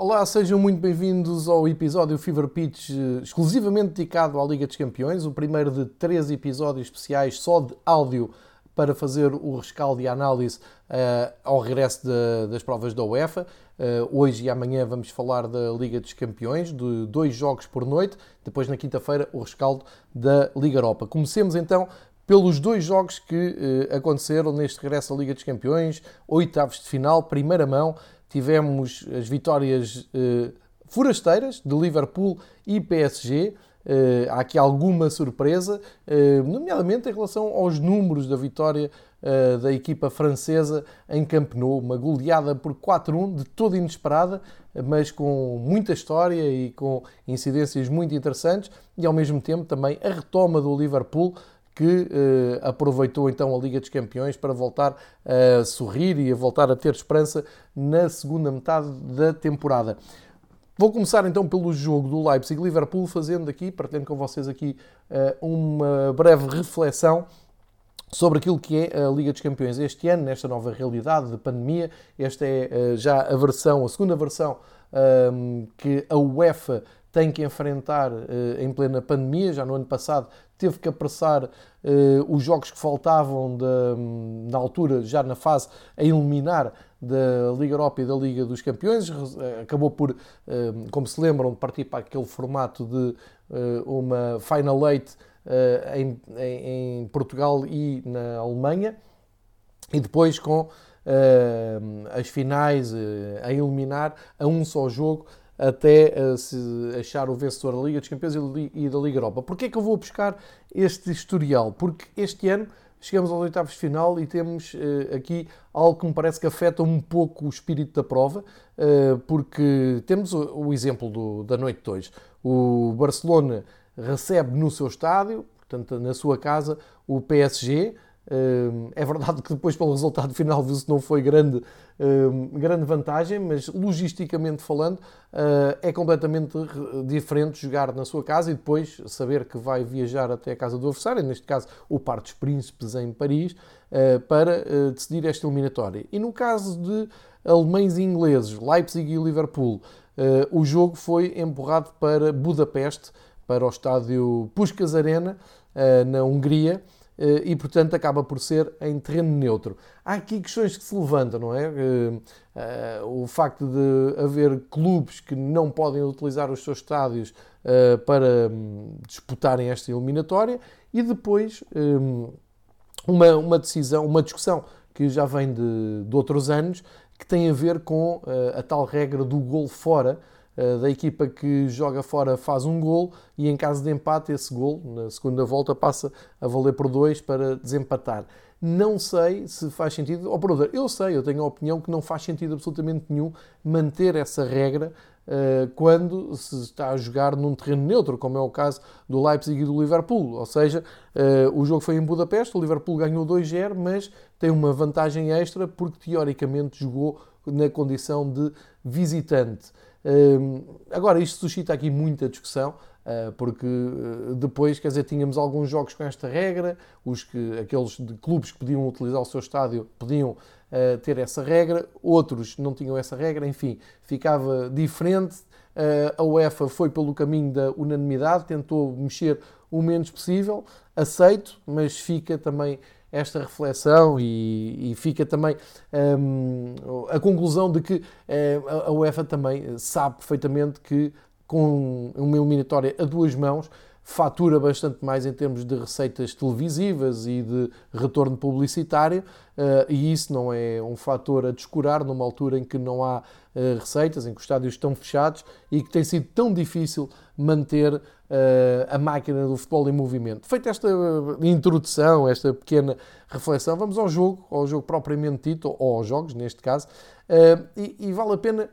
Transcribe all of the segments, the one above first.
Olá, sejam muito bem-vindos ao episódio Fever Pitch eh, exclusivamente dedicado à Liga dos Campeões, o primeiro de três episódios especiais só de áudio para fazer o rescaldo e a análise uh, ao regresso de, das provas da UEFA. Uh, hoje e amanhã vamos falar da Liga dos Campeões, de dois jogos por noite, depois na quinta-feira o rescaldo da Liga Europa. Comecemos então pelos dois jogos que uh, aconteceram neste regresso à Liga dos Campeões, oitavos de final, primeira mão, tivemos as vitórias uh, forasteiras de Liverpool e PSG. Uh, há aqui alguma surpresa, uh, nomeadamente em relação aos números da vitória uh, da equipa francesa em Camp Nou, uma goleada por 4-1, de toda inesperada, mas com muita história e com incidências muito interessantes, e ao mesmo tempo também a retoma do Liverpool, que eh, aproveitou então a Liga dos Campeões para voltar a sorrir e a voltar a ter esperança na segunda metade da temporada. Vou começar então pelo jogo do Leipzig-Liverpool, fazendo aqui, partilhando com vocês aqui eh, uma breve reflexão sobre aquilo que é a Liga dos Campeões este ano, nesta nova realidade de pandemia. Esta é eh, já a versão, a segunda versão ehm, que a UEFA tem que enfrentar em plena pandemia. Já no ano passado teve que apressar uh, os jogos que faltavam de, na altura, já na fase a eliminar da Liga Europa e da Liga dos Campeões. Acabou por, uh, como se lembram, partir para aquele formato de uma Final Eight em, em, em, Portugal e na Alemanha. E depois com as finais a eliminar a um só jogo até se achar o vencedor da Liga dos Campeões e da Liga Europa. Porquê é que eu vou buscar este historial? Porque este ano chegamos aos oitavos de final e temos uh, aqui algo que me parece que afeta um pouco o espírito da prova, uh, porque temos o, o exemplo do, da noite de hoje. O Barcelona recebe no seu estádio, portanto na sua casa, o PSG, é verdade que depois, pelo resultado final, que não foi grande, grande vantagem, mas logisticamente falando, ah, é completamente diferente jogar na sua casa e depois saber que vai viajar até a casa do adversário, neste caso o Par dos Príncipes em Paris, ah, para ah, decidir esta eliminatória. E no caso de alemães e ingleses, Leipzig e Liverpool, o jogo foi empurrado para Budapeste, para o estádio Puskas Arena, na Hungria e, portanto, acaba por ser em terreno neutro. Há aqui questões que se levantam, não é? Eh, eh, o facto de haver clubes que não podem utilizar os seus estádios para hum, disputarem esta eliminatória e depois hum, uma, uma decisão, uma discussão que já vem de, de outros anos que tem a ver com a tal regra do gol fora, eh, da equipa que joga fora faz um gol e em caso de empate esse gol, na segunda volta, passa a valer por dois para desempatar. Não sei se faz sentido, ou por eu sei, eu tenho a opinião que não faz sentido absolutamente nenhum manter essa regra uh, quando se está a jogar num terreno neutro, como é o caso do Leipzig e do Liverpool. Ou seja, uh, o jogo foi em Budapeste, o Liverpool ganhou 2-0, mas tem uma vantagem extra porque teoricamente jogou na condição de visitante. Agora, isto suscita aqui muita discussão, ah, porque ah, depois, quer dizer, tínhamos alguns jogos com esta regra, os que, aqueles de clubes que podiam utilizar o seu estádio podiam ah, ter essa regra, outros não tinham essa regra, enfim, ficava diferente. A UEFA foi pelo caminho da unanimidade, tentou mexer o menos possível, aceito, mas fica também esta reflexão e, e fica também um, a conclusão de que uh, a UEFA também sabe perfeitamente que com uma eliminatória a duas mãos fatura bastante mais em termos de receitas televisivas e de retorno publicitário, uh, e isso não é um fator a descurar numa altura em que não há uh, receitas, em que os estádios estão fechados e que tem sido tão difícil manter uh, a máquina do futebol em movimento. Feita esta introdução, esta pequena reflexão, vamos ao jogo, ao jogo propriamente dito, ou aos jogos neste caso, e, e, vale a pena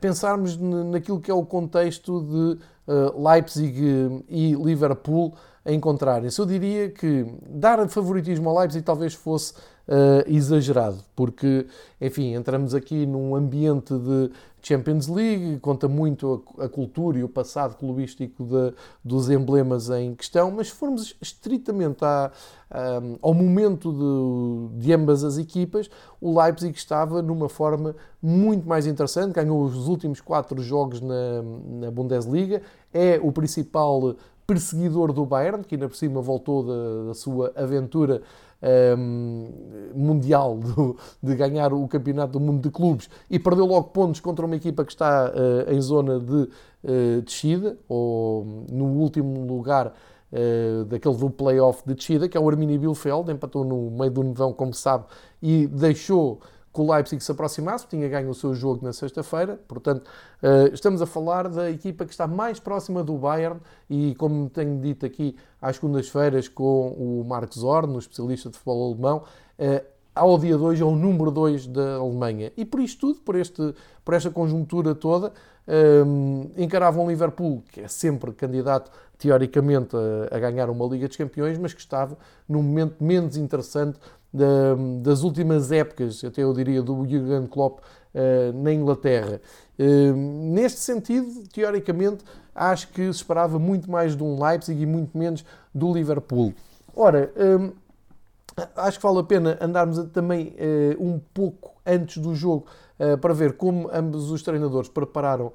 pensarmos naquilo que é o contexto de uh, Leipzig e Liverpool a encontrarem-se. Eu diria que dar favoritismo ao Leipzig talvez fosse uh, exagerado, porque, enfim, entramos aqui num ambiente de Champions League, conta muito a, a cultura e o passado clubístico de, dos emblemas em questão, mas se formos estritamente à, ao momento de, de, ambas as equipas, o Leipzig estava numa forma muito mais interessante, ganhou os últimos quatro jogos na, na Bundesliga, é o principal perseguidor do Bayern, que ainda por cima voltou da, da sua aventura um, mundial do, de ganhar o campeonato do mundo de clubes e perdeu logo pontos contra uma equipa que está uh, em zona de uh, descida, ou no último lugar uh, daquele do playoff de descida, que é o Arminia Bielefeld, empatou no meio do nevão, como sabe, e deixou que o Leipzig se aproximasse, tinha ganho o seu jogo na sexta-feira, portanto, uh, estamos a falar da equipa que está mais próxima do Bayern e, como tenho dito aqui às segundas-feiras com o Marcos Zorn, o especialista de futebol alemão, uh, ao dia 2 é o número 2 da Alemanha. E por isto tudo, por, este, por esta conjuntura toda, um, eh, encaravam o Liverpool, que é sempre candidato, teoricamente, a, a, ganhar uma Liga dos Campeões, mas que estava num momento menos interessante das últimas épocas, até eu diria, do Jurgen Klopp uh, na Inglaterra. Uh, neste sentido, teoricamente, acho que se esperava muito mais de um Leipzig e muito menos do Liverpool. Ora, um, acho que vale a pena andarmos também uh, um pouco antes do jogo para ver como ambos os treinadores prepararam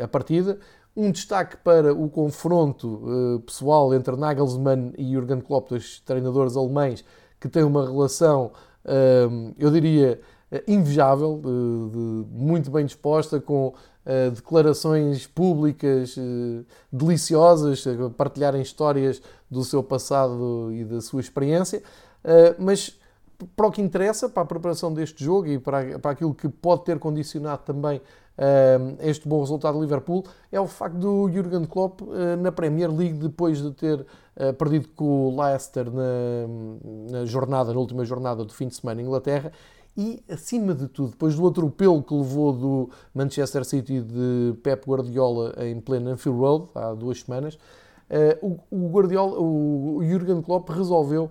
a partida. Um destaque para o confronto pessoal entre Nagelsmann e Jurgen Klopp, dois treinadores alemães, que tem uma relação, hum, eu diria, invejável, muito bem disposta, com eh, declarações públicas eh, deliciosas, partilharem histórias do seu passado e da sua experiência, eh, mas para o que interessa, para a preparação deste jogo e para, para aquilo que pode ter condicionado também este bom resultado do Liverpool, é o facto do Jurgen Klopp uh, na Premier League, depois de ter uh, perdido com o Leicester na, na, jornada, na última jornada do fim de semana em Inglaterra, e, acima de tudo, depois do atropelo que levou do Manchester City de Pep Guardiola em pleno Anfield Road, há duas semanas, o, o, Guardiola, o Jurgen Klopp resolveu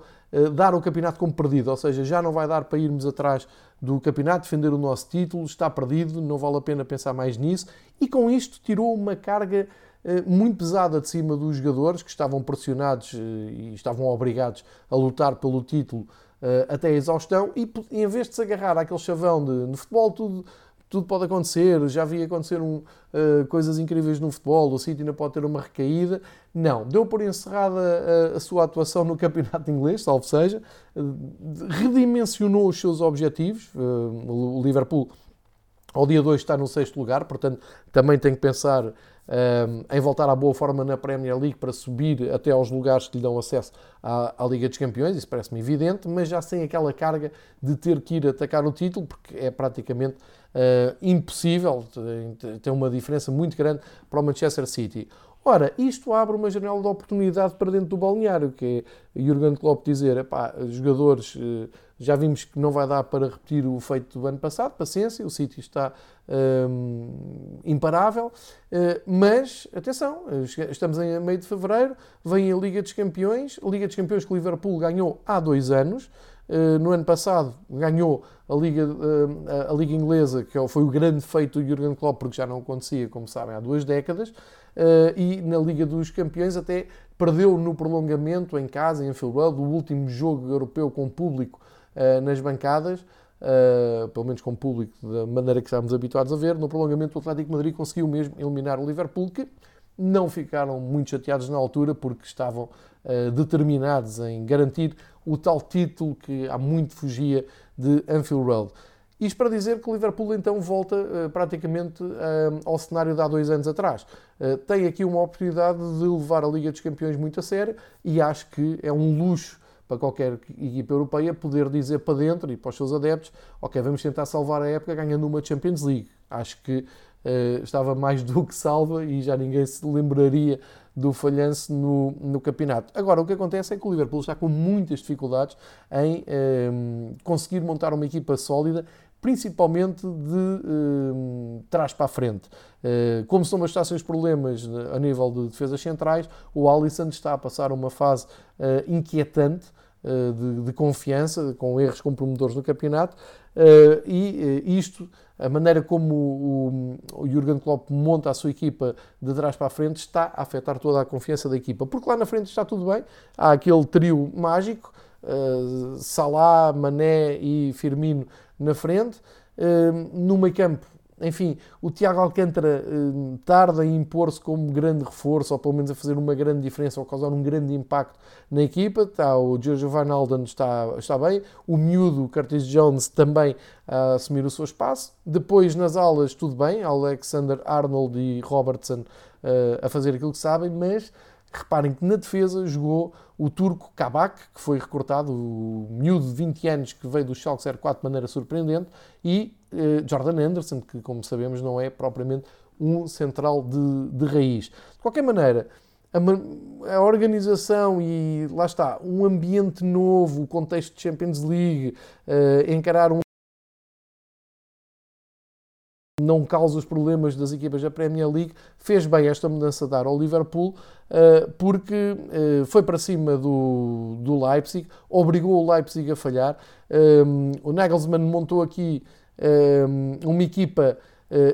dar o campeonato como perdido, ou seja, já não vai dar para irmos atrás do campeonato, defender o nosso título, está perdido, não vale a pena pensar mais nisso, e com isto tirou uma carga eh, muito pesada de cima dos jogadores que estavam pressionados eh, e estavam obrigados a lutar pelo título até a exaustão, e em vez de se agarrar àquele chavão de no futebol tudo tudo pode acontecer, já vi acontecer um, uh, coisas incríveis no futebol, o City ainda pode ter uma recaída. Não, deu por encerrada a, a sua atuação no campeonato inglês, salvo seja, uh, redimensionou os seus objetivos. Uh, o Liverpool, ao dia 2, está no sexto lugar, portanto, também tem que pensar em voltar à boa forma na Premier League para subir até aos lugares que lhe dão acesso à, à Liga dos Campeões, isso parece-me evidente, mas já sem aquela carga de ter que ir atacar o título, porque é praticamente uh, impossível, tem, uma diferença muito grande para o Manchester City. Ora, isto abre uma janela de oportunidade para dentro do balneário, que é Jurgen Klopp dizer, jogadores, eh, já vimos que não vai dar para repetir o feito do ano passado, paciência, o City está um, imparável, uh, mas, atenção, estamos em meio de fevereiro, vem a Liga dos Campeões, a Liga dos Campeões que o Liverpool ganhou há dois anos, uh, no ano passado ganhou a Liga, a Liga Inglesa, que foi o grande feito do Jurgen Klopp, porque já não acontecia, como sabem, há duas décadas, e na Liga dos Campeões até perdeu no prolongamento em casa, em Road, o último jogo europeu com público uh, nas bancadas, uh, pelo menos com público da maneira que estávamos habituados a ver. No prolongamento, o Atlético Madrid conseguiu mesmo eliminar o Liverpool, que não ficaram muito chateados na altura porque estavam determinados em garantir o tal título que há muito fugia de Anfield Road. Isto para dizer que o Liverpool então volta uh, praticamente uh, ao cenário de há dois anos atrás. Uh, tem aqui uma oportunidade de levar a Liga dos Campeões muito a sério e acho que é um luxo para qualquer equipa europeia poder dizer para dentro e para os seus adeptos: ok, vamos tentar salvar a época ganhando uma Champions League. Acho que estava mais do que salva e já ninguém se lembraria do falhanço no, no campeonato. Agora, o que acontece é que o Liverpool está com muitas dificuldades em conseguir montar uma equipa sólida principalmente de eh, trás para a frente. Uh, como se não bastassem os problemas a nível de defesas centrais, o Alisson está a passar uma fase uh, inquietante de, de, confiança, com erros comprometedores no campeonato, e isto, a maneira como o, o Jurgen Klopp monta a sua equipa de trás para a frente, está a afetar toda a confiança da equipa, porque lá na frente está tudo bem, há aquele trio mágico, Salah, Mané e Firmino na frente. No meio campo, enfim, o Tiago Alcântara uh, tarda em impor-se como grande reforço, ou pelo menos a fazer uma grande diferença, ou causar um grande impacto na equipa. Está, o Van Alden está, está bem, o miúdo Curtis Jones também a assumir o seu espaço. Depois, nas alas, tudo bem, Alexander Arnold e Robertson uh, a fazer aquilo que sabem, mas Reparem que na defesa jogou o turco Kabak, que foi recortado, o miúdo de 20 anos que veio do Schalke 04 de maneira surpreendente, e eh, Jordan Anderson, que como sabemos não é propriamente um central de, de raiz. De qualquer maneira, a, a, organização e lá está, um ambiente novo, o contexto de Champions League, eh, encarar um não causa os problemas das equipas da Premier League, fez bem esta mudança de dar ao Liverpool, eh, porque eh, foi para cima do, do Leipzig, obrigou o Leipzig a falhar. Eh, o Nagelsmann montou aqui uma equipa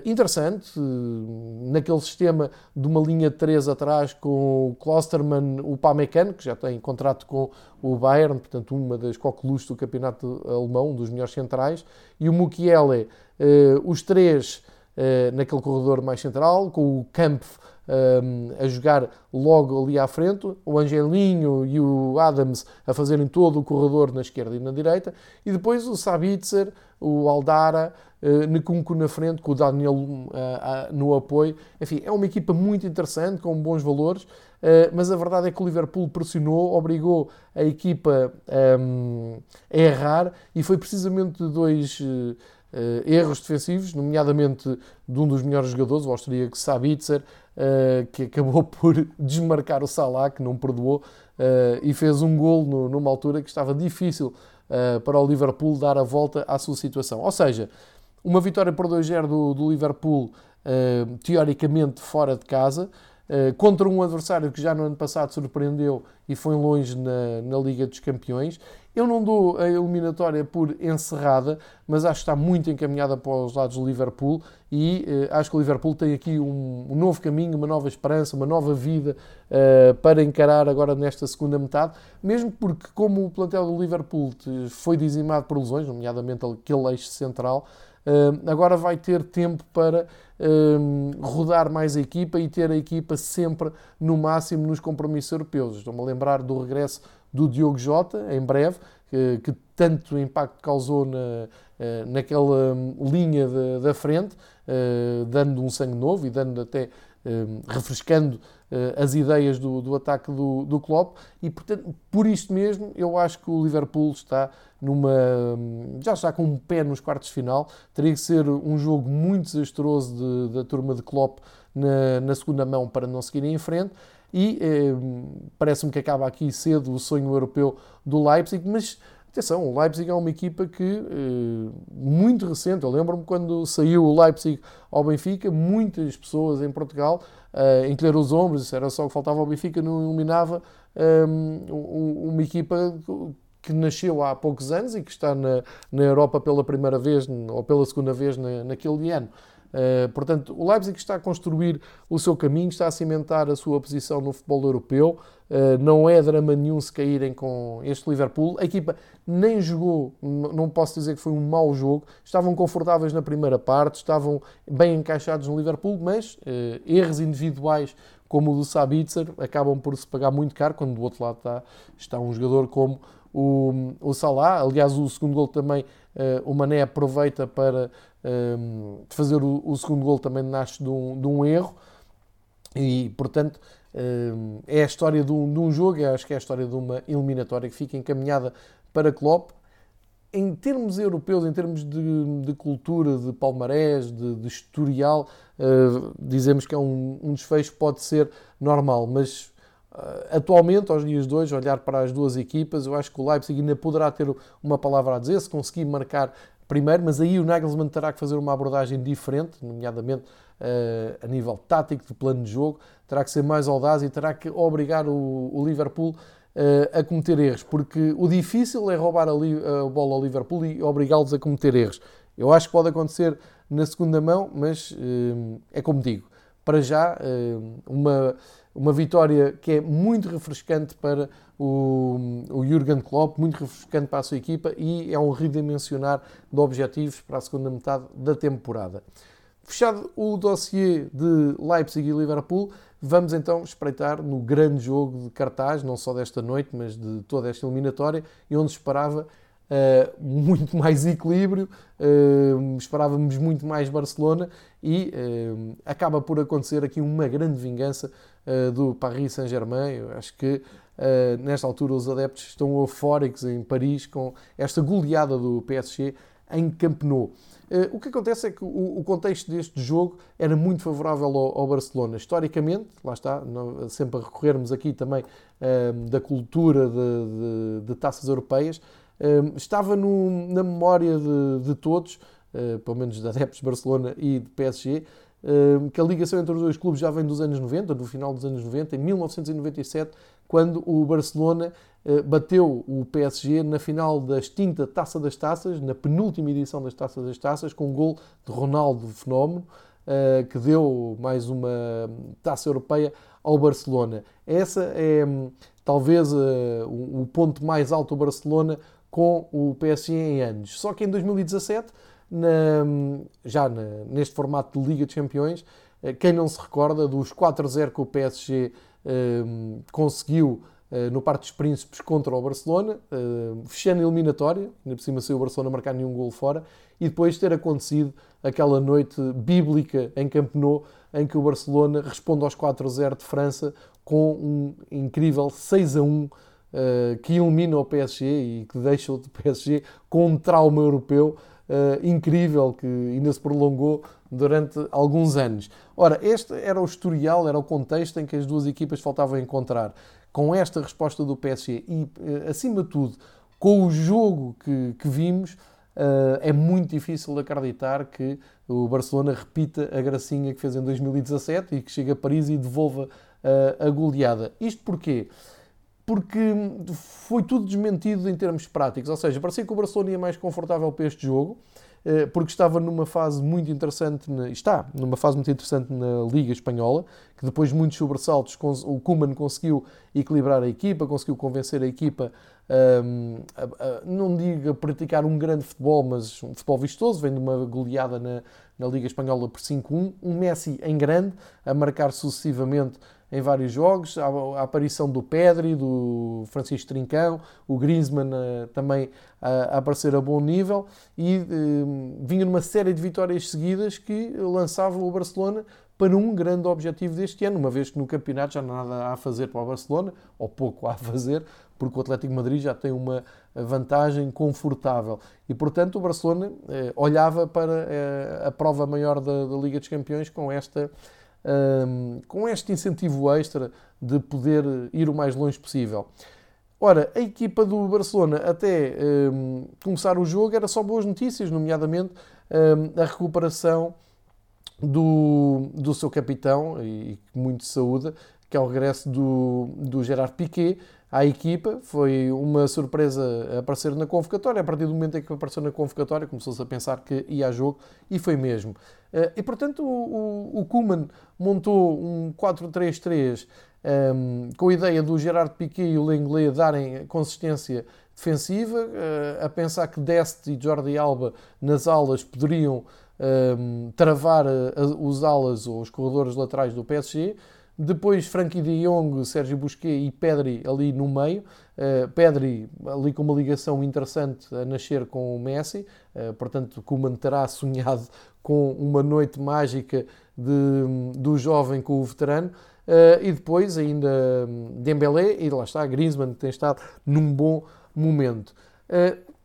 interessante, naquele sistema de uma linha de três atrás com o Klosterman, o Pamecano, que já tem contrato com o Bayern, portanto uma das coqueluches do campeonato alemão, um dos melhores centrais, e o Mukiele, os três naquele corredor mais central, com o Kampf um, a jogar logo ali à frente, o Angelinho e o Adams a fazerem todo o corredor na esquerda e na direita, e depois o Sabitzer, o Aldara, uh, Nekunku na frente, com o Daniel uh, uh, no apoio. Enfim, é uma equipa muito interessante, com bons valores, uh, mas a verdade é que o Liverpool pressionou, obrigou a equipa um, a errar, e foi precisamente dois uh, erros defensivos, nomeadamente de um dos melhores jogadores, o austríaco Sabitzer, uh, que acabou por desmarcar o Salah, que não perdoou, uh, e fez um gol no, numa altura que estava difícil para o Liverpool dar a volta à sua situação. Ou seja, uma vitória por 2-0 do, do, Liverpool, teoricamente fora de casa, contra um adversário que já no ano passado surpreendeu e foi longe na, na Liga dos Campeões eu não dou a eliminatória por encerrada, mas acho que está muito encaminhada para os lados do Liverpool e uh, acho que o Liverpool tem aqui um, um, novo caminho, uma nova esperança, uma nova vida uh, para encarar agora nesta segunda metade, mesmo porque, como o plantel do Liverpool foi dizimado por lesões, nomeadamente aquele eixo central, uh, agora vai ter tempo para rodar mais a equipa e ter a equipa sempre no máximo nos compromissos europeus. Estou-me a lembrar do regresso do Diogo Jota, em breve, que, tanto impacto causou na, eh, naquela hum, linha de, da frente, eh, dando um sangue novo e dando até hum, refrescando eh, as ideias do, do ataque do, do Klopp. E portanto, por isto mesmo eu acho que o Liverpool está numa hum, já está com um pé nos quartos de final. Teria que ser um jogo muito desastroso de, da turma de Klopp na, na segunda mão para não seguirem em frente e eh, parece-me que acaba aqui cedo o sonho europeu do Leipzig, mas atenção, o Leipzig é uma equipa que eh, muito recente, eu lembro-me quando saiu o Leipzig ao Benfica, muitas pessoas em Portugal eh, encolheram os ombros, era só o que faltava ao Benfica, não iluminava eh, uma equipa que nasceu há poucos anos e que está na, na Europa pela primeira vez ou pela segunda vez na, naquele ano. Uh, portanto, o Leipzig está a construir o seu caminho, está a cimentar a sua posição no futebol europeu. Uh, não é drama nenhum se caírem com este Liverpool. A equipa nem jogou, não posso dizer que foi um mau jogo. Estavam confortáveis na primeira parte, estavam bem encaixados no Liverpool, mas uh, erros individuais como o do Sabitzer acabam por se pagar muito caro quando do outro lado está, está um jogador como o, o Salah. Aliás, o segundo gol também o Mané aproveita para um, fazer o, o, segundo gol também nasce de um, de um erro e, portanto, um, é a história de um, de um jogo, acho que é a história de uma eliminatória que fica encaminhada para Klopp. Em termos europeus, em termos de, de cultura, de palmarés, de, de historial, uh, dizemos que é um, um desfecho pode ser normal, mas Uh, atualmente, aos dias de hoje, olhar para as duas equipas, eu acho que o Leipzig ainda poderá ter uma palavra a dizer, se conseguir marcar primeiro, mas aí o Nagelsmann terá que fazer uma abordagem diferente, nomeadamente uh, a nível tático, de plano de jogo, terá que ser mais audaz e terá que obrigar o, o Liverpool uh, a cometer erros, porque o difícil é roubar a, li, a bola ao Liverpool e obrigá-los a cometer erros. Eu acho que pode acontecer na segunda mão, mas uh, é como digo, para já uma, uma vitória que é muito refrescante para o, o Jurgen Klopp, muito refrescante para a sua equipa e é um redimensionar de objetivos para a segunda metade da temporada. Fechado o dossiê de Leipzig e Liverpool, vamos então espreitar no grande jogo de cartaz, não só desta noite, mas de toda esta eliminatória, e onde esperava uh, muito mais equilíbrio, uh, esperávamos muito mais Barcelona e uh, acaba por acontecer aqui uma grande vingança do Paris Saint-Germain. Acho que nesta altura os adeptos estão eufóricos em Paris com esta goleada do PSG em Camp Nou. O que acontece é que o, contexto deste jogo era muito favorável ao, Barcelona. Historicamente, lá está, sempre a recorrermos aqui também da cultura de, de, de taças europeias, estava no, na memória de, de todos, pelo menos de adeptos de Barcelona e de PSG, que a ligação entre os dois clubes já vem dos anos 90, do final dos anos 90, em 1997, quando o Barcelona eh, bateu o PSG na final da extinta Taça das Taças, na penúltima edição das Taças das Taças, com um gol de Ronaldo Fenómeno, eh, que deu mais uma taça europeia ao Barcelona. Essa é hum, talvez o ponto mais alto do Barcelona com o PSG em anos. Só que em 2017, na, já na, neste formato de Liga de Campeões, quem não se recorda dos 4-0 que o PSG hum, conseguiu eh, no Parque dos Príncipes contra o Barcelona, eh, fechando a eliminatória, ainda por cima saiu o Barcelona marcar nenhum gol fora, e depois ter acontecido aquela noite bíblica em Camp Nou, em que o Barcelona responde aos 4-0 de França com um incrível 6-1 eh, que elimina o PSG e que deixa o PSG com um trauma europeu incrível que ainda se prolongou durante alguns anos. Ora, este era o historial, era o contexto em que as duas equipas faltavam encontrar com esta resposta do PSG e, eh, acima de tudo, com o jogo que, que vimos, Uh, é muito difícil acreditar que o Barcelona repita a gracinha que fez em 2017 e que chega a Paris e devolva uh, a goleada. Isto porquê? Porque foi tudo desmentido em termos práticos, ou seja, parecia que o Barcelona ia mais confortável para este jogo, eh, porque estava numa fase muito interessante, está numa fase muito interessante na Liga Espanhola, que depois de muitos sobressaltos o Kuman conseguiu equilibrar a equipa, conseguiu convencer a equipa a, a, não digo a praticar um grande futebol, mas um futebol vistoso, vem de uma goleada na, na Liga Espanhola por 5-1, um Messi em grande, a marcar sucessivamente em vários jogos, a, a aparição do Pedri, do Francisco Trincão, o Griezmann uh, também a, aparecer a bom nível e uh, vinha numa série de vitórias seguidas que lançavam o Barcelona para um grande objetivo deste ano, uma vez que no campeonato já nada há a fazer para o Barcelona, ou pouco há a fazer, porque o Atlético Madrid já tem uma vantagem confortável. E, portanto, o Barcelona eh, olhava para eh, a prova maior da, da Liga dos Campeões com esta um, com este incentivo extra de poder ir o mais longe possível. Ora, a equipa do Barcelona, até um, começar o jogo, era só boas notícias, nomeadamente um, a recuperação do, do seu capitão, e muito saúde, que é o regresso do, do Gerard Piquet, à equipa. Foi uma surpresa aparecer na convocatória. A partir do momento em que apareceu na convocatória, começou-se a pensar que ia a jogo e foi mesmo. Eh, e portanto, o, o, Koeman montou um 4-3-3 um, ehm, com a ideia do Gerard Piquet e o Lenglet darem consistência defensiva, uh, a pensar que Dest e Jordi Alba nas alas poderiam um, ehm, travar uh, os alas ou os corredores laterais do PSG. Depois Frankie de Jong, Sérgio Busquet e Pedri ali no meio. Uh, Pedri ali com uma ligação interessante a nascer com o Messi. Uh, portanto, Koeman terá sonhado com uma noite mágica de, do jovem com o veterano. Uh, e depois ainda Dembélé e lá está Griezmann que tem estado num bom momento.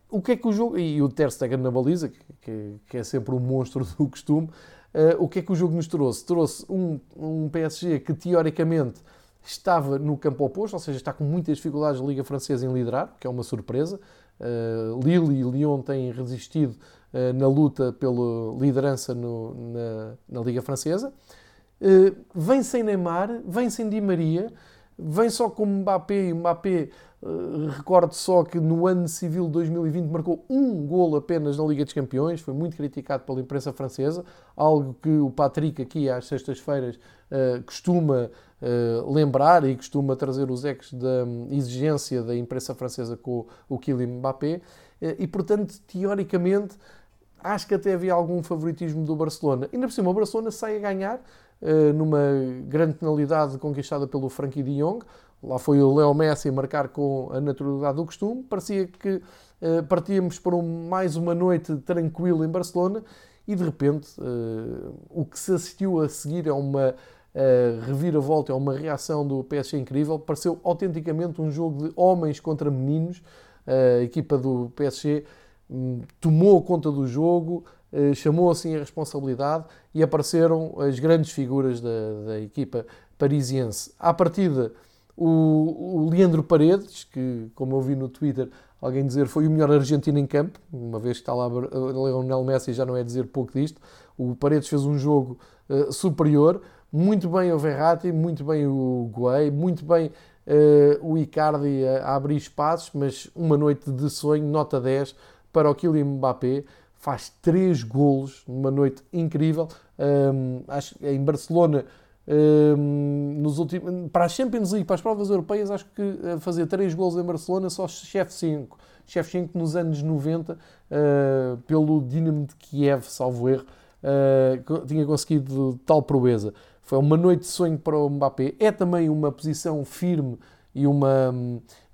o que é que o jogo e o Ter Stegen na baliza que, que, é sempre um monstro do costume o que é que o jogo nos trouxe? Trouxe um, um PSG que teoricamente estava no campo oposto, ou seja, está com muitas dificuldades na Liga Francesa em liderar, que é uma surpresa. Uh, Lille e Lyon têm resistido na luta pela liderança no, na, na, Liga Francesa. Uh, vem sem Neymar, vem sem Di Maria, vem só com Mbappé e Mbappé Uh, recordo só que no ano civil 2020 marcou um gol apenas na Liga dos Campeões, foi muito criticado pela imprensa francesa, algo que o Patrick aqui às sextas-feiras uh, costuma uh, lembrar e costuma trazer os ecos da um, exigência da imprensa francesa com o Kylian Mbappé. e portanto, teoricamente, acho que até havia algum favoritismo do Barcelona. Ainda por cima, o Barcelona sai a ganhar numa grande penalidade conquistada pelo Frankie de Jong. Lá foi o Leo Messi marcar com a naturalidade do costume. Parecia que uh, partíamos para um, mais uma noite tranquila em Barcelona e de repente uh, o que se assistiu a seguir é uma uh, reviravolta, é uma reação do PSG incrível. Pareceu autenticamente um jogo de homens contra meninos. a equipa do PSG um, tomou conta do jogo, chamou assim a responsabilidade e apareceram as grandes figuras da, da equipa parisiense. À partida o, o Leandro Paredes, que, como eu vi no Twitter, alguém dizer foi o melhor argentino em campo, uma vez que está lá Leonel Messi, já não é dizer pouco disto. O Paredes fez um jogo uh, superior, muito bem o Verratti, muito bem o Guay, muito bem uh, o Icardi a, a, abrir espaços, mas uma noite de sonho, nota 10 para o Kylian Mbappé. Faz três golos numa noite incrível. Um, acho em Barcelona nos últimos, para a Champions League, para as provas europeias, acho que uh, fazer 3 gols em Barcelona só chefe 5. Chefe 5 nos anos 90, uh, eh, pelo Dinamo de Kiev, salvo erro, uh, tinha conseguido tal proeza. Foi uma noite de sonho para o Mbappé. É também uma posição firme e uma,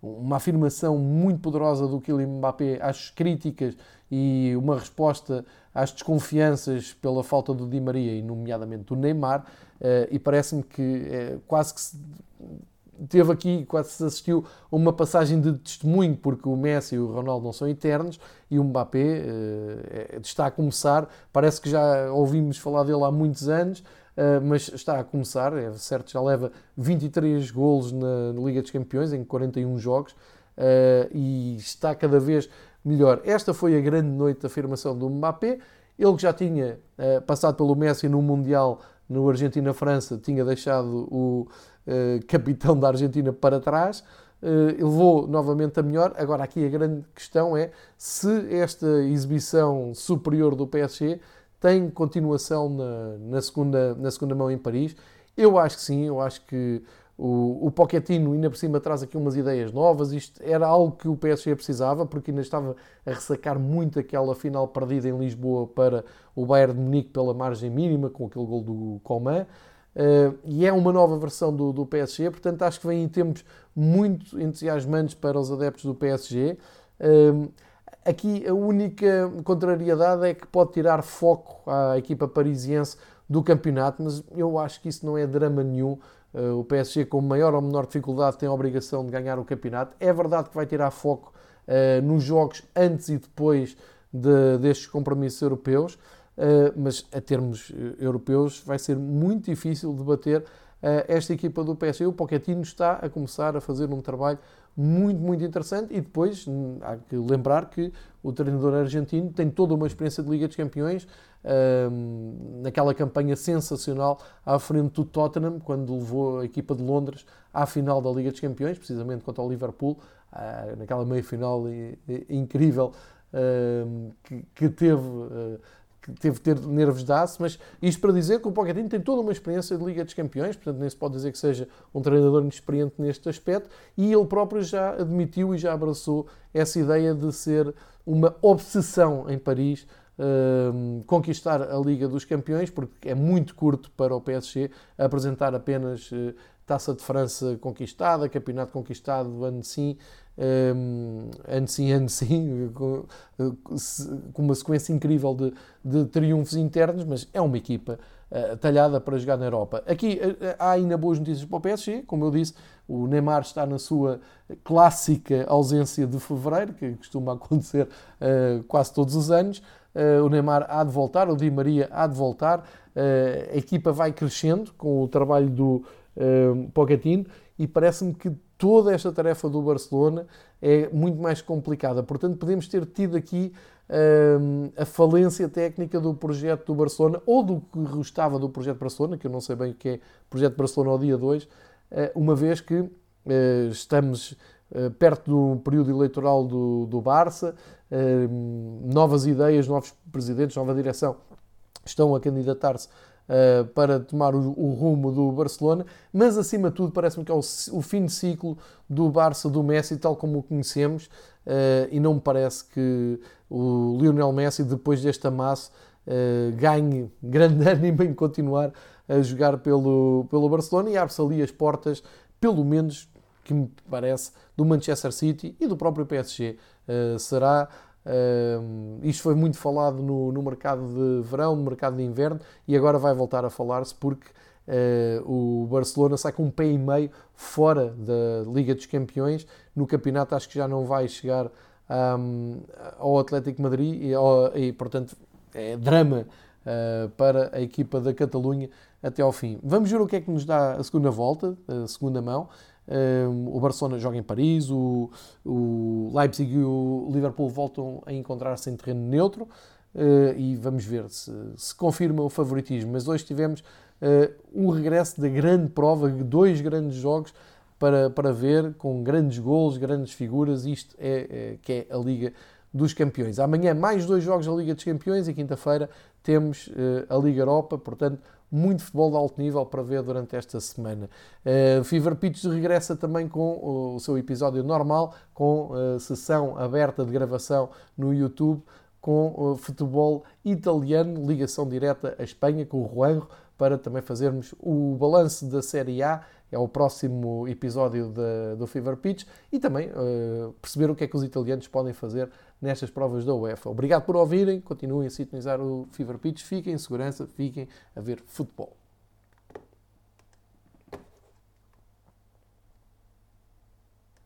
uma afirmação muito poderosa do Kylian Mbappé às críticas e uma resposta às desconfianças pela falta do Di Maria e nomeadamente do Neymar e parece-me que uh, quase que se teve aqui, quase se assistiu a uma passagem de testemunho, porque o Messi e o Ronaldo não são eternos e o Mbappé uh, está a começar, parece que já ouvimos falar dele há muitos anos, mas está a começar, é certo, já leva 23 golos na, Liga dos Campeões em 41 jogos e está cada vez melhor. Esta foi a grande noite de afirmação do Mbappé. Ele que já tinha passado pelo Messi no Mundial no Argentina-França, tinha deixado o uh, capitão da Argentina para trás. Uh, levou novamente a melhor. Agora, aqui a grande questão é se esta exibição superior do PSG tem continuação na, na, segunda, na segunda mão em Paris. Eu acho que sim, eu acho que o, o Pochettino ainda por cima traz aqui umas ideias novas. Isto era algo que o PSG precisava, porque ainda estava a ressacar muito aquela final perdida em Lisboa para o Bayern de Munique pela margem mínima, com aquele gol do Coman. Uh, e é uma nova versão do, do, PSG, portanto acho que vem em tempos muito entusiasmantes para os adeptos do PSG. Uh, eh, aqui a única contrariedade é que pode tirar foco à equipa parisiense do campeonato, mas eu acho que isso não é drama nenhum. Eh, o PSG, com maior ou menor dificuldade, tem a obrigação de ganhar o campeonato. É verdade que vai tirar foco uh, nos jogos antes e depois de, destes compromissos europeus, uh, mas a termos europeus vai ser muito difícil de bater esta equipa do PSG. O Pochettino está a começar a fazer um trabalho muito, muito interessante. E depois hum, há que lembrar que o treinador argentino tem toda uma experiência de Liga dos Campeões, hum, naquela campanha sensacional à frente do Tottenham, quando levou a equipa de Londres à final da Liga dos Campeões, precisamente contra o Liverpool, ah, naquela meia-final incrível hum, que, teve ah, teve ter nervos de aço, mas isto para dizer que o Pochettino tem toda uma experiência de Liga dos Campeões, portanto nem se pode dizer que seja um treinador inexperiente neste aspecto, e ele próprio já admitiu e já abraçou essa ideia de ser uma obsessão em Paris Uh, conquistar a Liga dos Campeões, porque é muito curto para o PSG apresentar apenas uh, Taça de França conquistada, Campeonato conquistado, ano sim, um, ano sim, ano sim, com, uma sequência incrível de, de, triunfos internos, mas é uma equipa uh, talhada para jogar na Europa. Aqui uh, há ainda boas notícias para o PSG, como eu disse, o Neymar está na sua clássica ausência de fevereiro, que costuma acontecer uh, quase todos os anos. o Neymar há de voltar, o Di Maria há de voltar, a equipa vai crescendo com o trabalho do Pochettino e parece-me que toda esta tarefa do Barcelona é muito mais complicada. Portanto, podemos ter tido aqui a falência técnica do projeto do Barcelona, ou do que restava do projeto Barcelona, que eu não sei bem o que é projeto Barcelona ao dia 2, uma vez que estamos perto do período eleitoral do, do Barça, novas ideias, novos presidentes, nova direção estão a candidatar-se uh, para tomar o, o, rumo do Barcelona, mas acima de tudo parece-me que é o, o, fim de ciclo do Barça do Messi, tal como o conhecemos, uh, e não me parece que o Lionel Messi, depois deste amasso, uh, ganhe grande ânimo em continuar a jogar pelo, pelo Barcelona e abre-se ali as portas, pelo menos que me parece, do Manchester City e do próprio PSG. será Uh, isto foi muito falado no, no, mercado de verão, no mercado de inverno e agora vai voltar a falar-se porque uh, o Barcelona sai com um pé e meio fora da Liga dos Campeões. No campeonato acho que já não vai chegar um, ao Atlético Madrid e, ao, e, portanto é drama uh, para a equipa da Catalunha até ao fim. Vamos ver o que é que nos dá a segunda volta, a segunda mão o Barcelona joga em Paris, o, o Leipzig e o Liverpool voltam a encontrar-se em terreno neutro uh, e vamos ver se, se confirma o favoritismo. Mas hoje tivemos uh, um regresso da grande prova, dois grandes jogos para, para ver, com grandes golos, grandes figuras. Isto é, é que é a Liga dos Campeões. Amanhã mais dois jogos da Liga dos Campeões e quinta-feira temos uh, a Liga Europa, portanto muito futebol de alto nível para ver durante esta semana. Uh, Fever Pitch regressa também com o seu episódio normal, com uh, sessão aberta de gravação no YouTube, com uh, futebol italiano, ligação direta à Espanha, com o Juanjo, para também fazermos o balanço da Série A, é o próximo episódio de, do Fever Pitch, e também uh, perceber o que é que os italianos podem fazer nestas provas da UEFA. Obrigado por ouvirem, continuem a sintonizar o Fever Pitch, fiquem em segurança, fiquem a ver futebol.